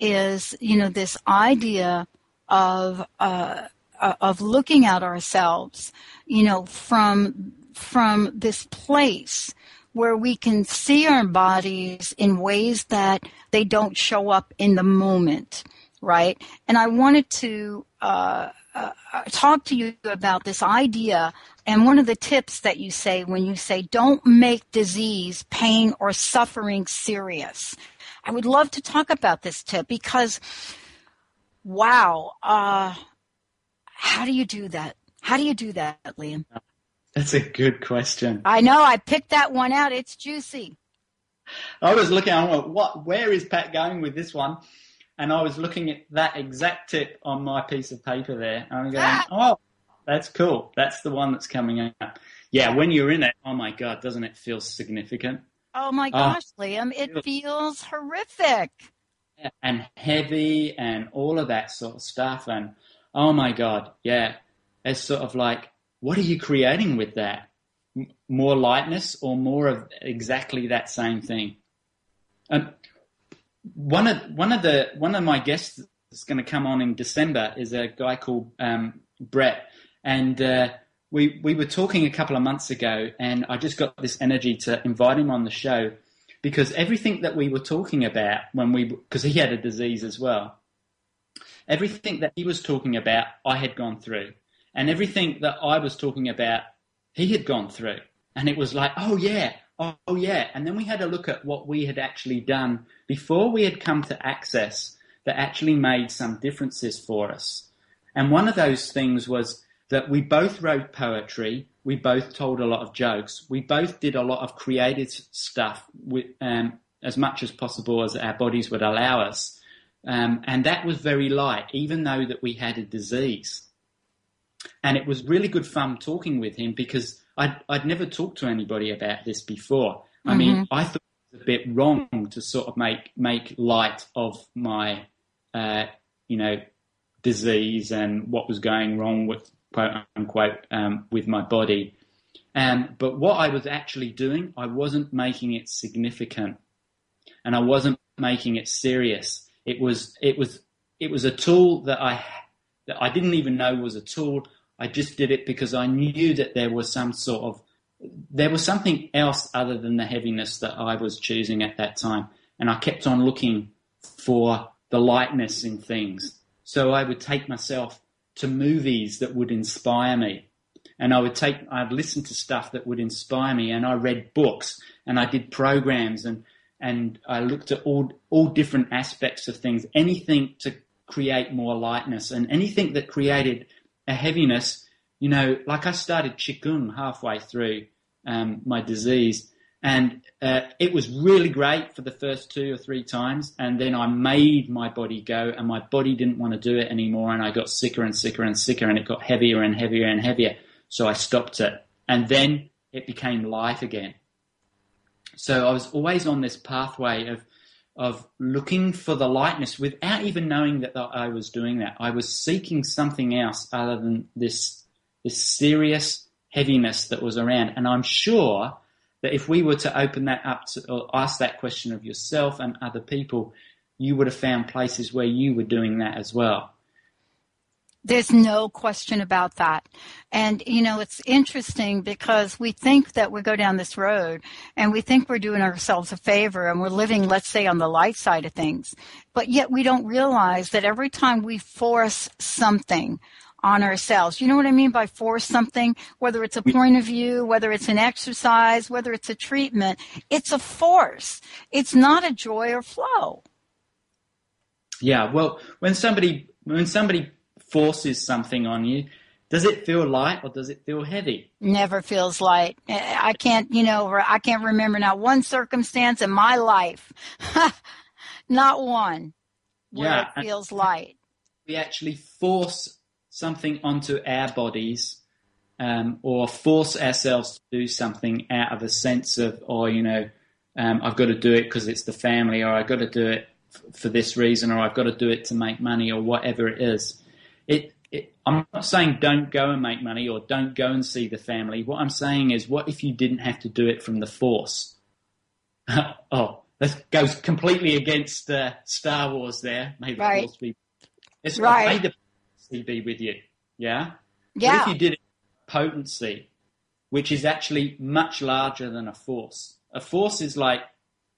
Speaker 1: is, you know, this idea of uh, uh, of looking at ourselves, you know, from from this place where we can see our bodies in ways that they don't show up in the moment, right? And I wanted to uh, uh, talk to you about this idea and one of the tips that you say when you say don't make disease, pain, or suffering serious. I would love to talk about this tip because, wow, uh, how do you do that? How do you do that, Liam?
Speaker 2: That's a good question.
Speaker 1: I know. I picked that one out. It's juicy.
Speaker 2: I was looking. I went, what? Where is Pat going with this one? And I was looking at that exact tip on my piece of paper there. And I'm going, ah. oh, that's cool. That's the one that's coming up. Yeah, when you're in it, oh my god, doesn't it feel significant?
Speaker 1: Oh my ah. gosh, oh, Liam, it feels horrific.
Speaker 2: And heavy and all of that sort of stuff. And oh my God, yeah. It's sort of like, what are you creating with that? M- more lightness or more of exactly that same thing? Um, one of one of the one of my guests that's going to come on in December is a guy called um, Brett, and uh, we we were talking a couple of months ago, and I just got this energy to invite him on the show because everything that we were talking about when we because he had a disease as well, everything that he was talking about, I had gone through, and everything that I was talking about, he had gone through, and it was like, oh yeah, oh, yeah, and then we had a look at what we had actually done before we had come to access that actually made some differences for us, and one of those things was that we both wrote poetry, we both told a lot of jokes, we both did a lot of creative stuff with, um, as much as possible as our bodies would allow us. Um, and that was very light, even though that we had a disease. And it was really good fun talking with him because I'd, I'd never talked to anybody about this before. Mm-hmm. I mean, I thought it was a bit wrong to sort of make make light of my, uh, you know, disease and what was going wrong with quote unquote um, with my body. Um, but what I was actually doing, I wasn't making it significant, and I wasn't making it serious. It was it was it was a tool that I that I didn't even know was a tool. I just did it because I knew that there was some sort of there was something else other than the heaviness that I was choosing at that time, and I kept on looking for the lightness in things. So I would take myself to movies that would inspire me. And I would take, I'd listen to stuff that would inspire me and I read books and I did programs and, and I looked at all, all different aspects of things, anything to create more lightness and anything that created a heaviness. You know, like I started Qigong halfway through um, my disease and uh, it was really great for the first two or three times. And then I made my body go, and my body didn't want to do it anymore. And I got sicker and sicker and sicker, and it got heavier and heavier and heavier. So I stopped it. And then it became light again. So I was always on this pathway of of looking for the lightness without even knowing that I was doing that. I was seeking something else other than this this serious heaviness that was around. And I'm sure that if we were to open that up to or ask that question of yourself and other people, you would have found places where you were doing that as well.
Speaker 1: There's no question about that. And, you know, it's interesting because we think that we go down this road and we think we're doing ourselves a favor and we're living, let's say, on the light side of things. But yet we don't realize that every time we force something, on ourselves. You know what I mean by force something? Whether it's a point of view, whether it's an exercise, whether it's a treatment, it's a force. It's not a joy or flow.
Speaker 2: Yeah, well, when somebody when somebody forces something on you, does it feel light or does it feel heavy?
Speaker 1: Never feels light. I can't, you know, I can't remember not one circumstance in my life, not one, where yeah, it feels light.
Speaker 2: We actually force something onto our bodies um, or force ourselves to do something out of a sense of, oh, you know, um, I've got to do it because it's the family, or I've got to do it f- for this reason, or I've got to do it to make money, or whatever it is. It, it, I'm not saying don't go and make money or don't go and see the family. What I'm saying is, what if you didn't have to do it from the force? oh, that goes completely against uh, Star Wars there. Maybe right. the force be. It's right. the be with you. Yeah?
Speaker 1: Yeah.
Speaker 2: What if you did it potency, which is actually much larger than a force? A force is like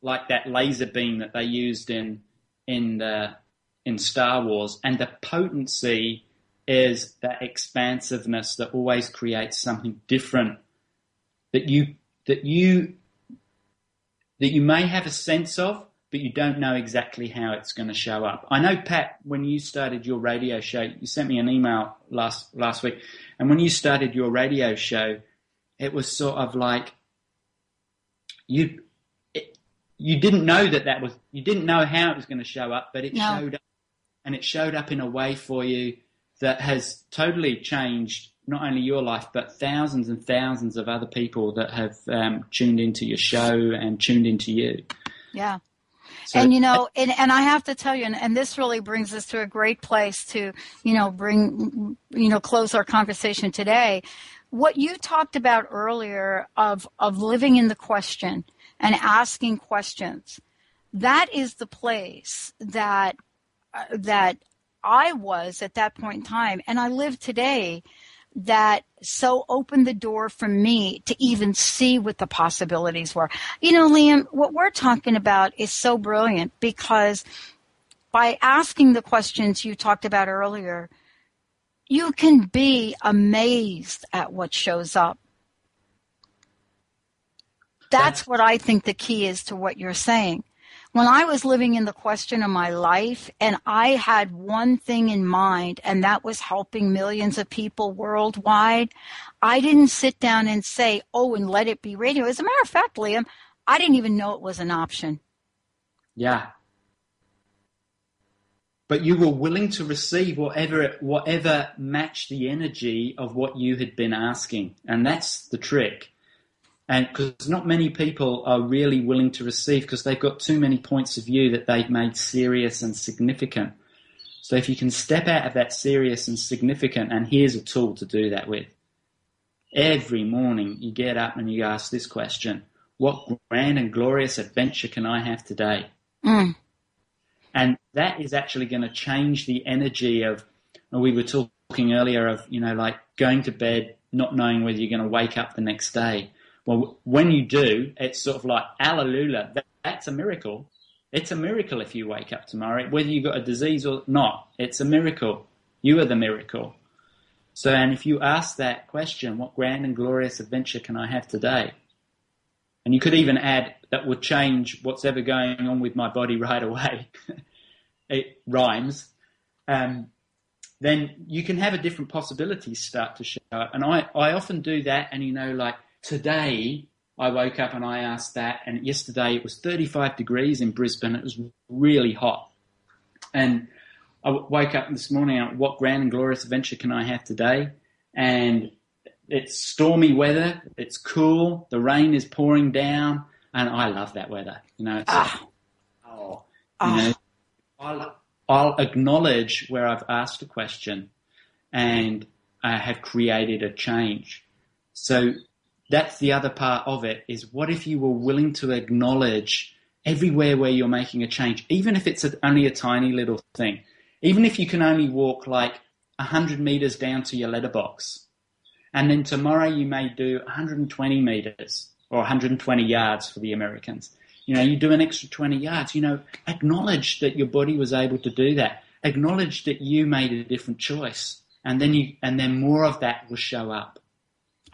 Speaker 2: like that laser beam that they used in in the in Star Wars, and the potency is that expansiveness that always creates something different that you that you that you may have a sense of, but you don't know exactly how it's going to show up. I know, Pat, when you started your radio show, you sent me an email last last week, and when you started your radio show, it was sort of like you it, you didn't know that that was you didn't know how it was going to show up, but it no. showed up, and it showed up in a way for you that has totally changed not only your life, but thousands and thousands of other people that have um, tuned into your show and tuned into you.
Speaker 1: Yeah. So, and you know, and, and I have to tell you, and, and this really brings us to a great place to, you know, bring, you know, close our conversation today. What you talked about earlier of, of living in the question and asking questions, that is the place that, that I was at that point in time. And I live today that so opened the door for me to even see what the possibilities were. You know, Liam, what we're talking about is so brilliant because by asking the questions you talked about earlier, you can be amazed at what shows up. That's what I think the key is to what you're saying. When I was living in the question of my life and I had one thing in mind and that was helping millions of people worldwide, I didn't sit down and say, oh, and let it be radio. As a matter of fact, Liam, I didn't even know it was an option.
Speaker 2: Yeah. But you were willing to receive whatever whatever matched the energy of what you had been asking, and that's the trick. And because not many people are really willing to receive because they've got too many points of view that they've made serious and significant. So if you can step out of that serious and significant, and here's a tool to do that with. Every morning you get up and you ask this question What grand and glorious adventure can I have today? Mm. And that is actually going to change the energy of, we were talking earlier of, you know, like going to bed, not knowing whether you're going to wake up the next day. Well, when you do, it's sort of like, Alleluia, that, that's a miracle. It's a miracle if you wake up tomorrow, whether you've got a disease or not. It's a miracle. You are the miracle. So, and if you ask that question, what grand and glorious adventure can I have today? And you could even add, that would change what's ever going on with my body right away. it rhymes. Um, then you can have a different possibilities start to show up. And I, I often do that. And you know, like today I woke up and I asked that. And yesterday it was 35 degrees in Brisbane. It was really hot. And I woke up this morning, what grand and glorious adventure can I have today? And it's stormy weather. It's cool. The rain is pouring down, and I love that weather. You know, it's ah. like, oh, you ah. know, I'll, I'll acknowledge where I've asked a question, and I have created a change. So that's the other part of it. Is what if you were willing to acknowledge everywhere where you're making a change, even if it's a, only a tiny little thing, even if you can only walk like hundred meters down to your letterbox and then tomorrow you may do 120 meters or 120 yards for the Americans. You know, you do an extra 20 yards. You know, acknowledge that your body was able to do that. Acknowledge that you made a different choice, and then you and then more of that will show up.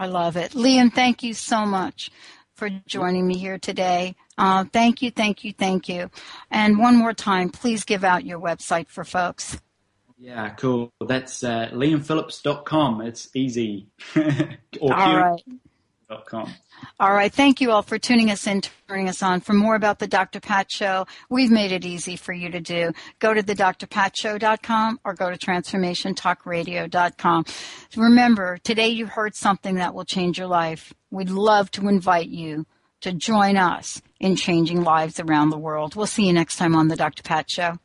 Speaker 1: I love it, Liam. Thank you so much for joining me here today. Uh, thank you, thank you, thank you. And one more time, please give out your website for folks.
Speaker 2: Yeah, cool. That's uh, liamphillips.com. It's easy.
Speaker 1: or all right. All right. Thank you all for tuning us in, turning us on. For more about the Dr. Pat Show, we've made it easy for you to do. Go to the drpatshow.com or go to transformationtalkradio.com. Remember, today you heard something that will change your life. We'd love to invite you to join us in changing lives around the world. We'll see you next time on the Dr. Pat Show.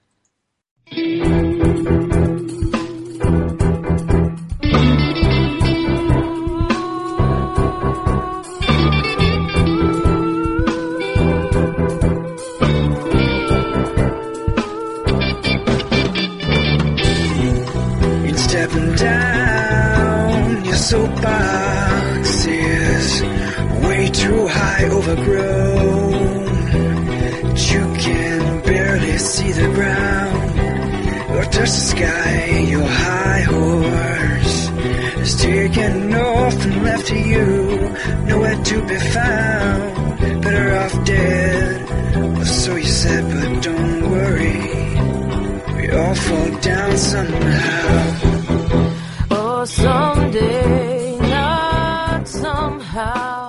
Speaker 8: Your soapboxes way too high overgrown. You can barely see the ground or touch the sky your high horse is taken off and left to you nowhere to be found. Better off dead or so you said but don't worry we all fall down somehow someday, not somehow.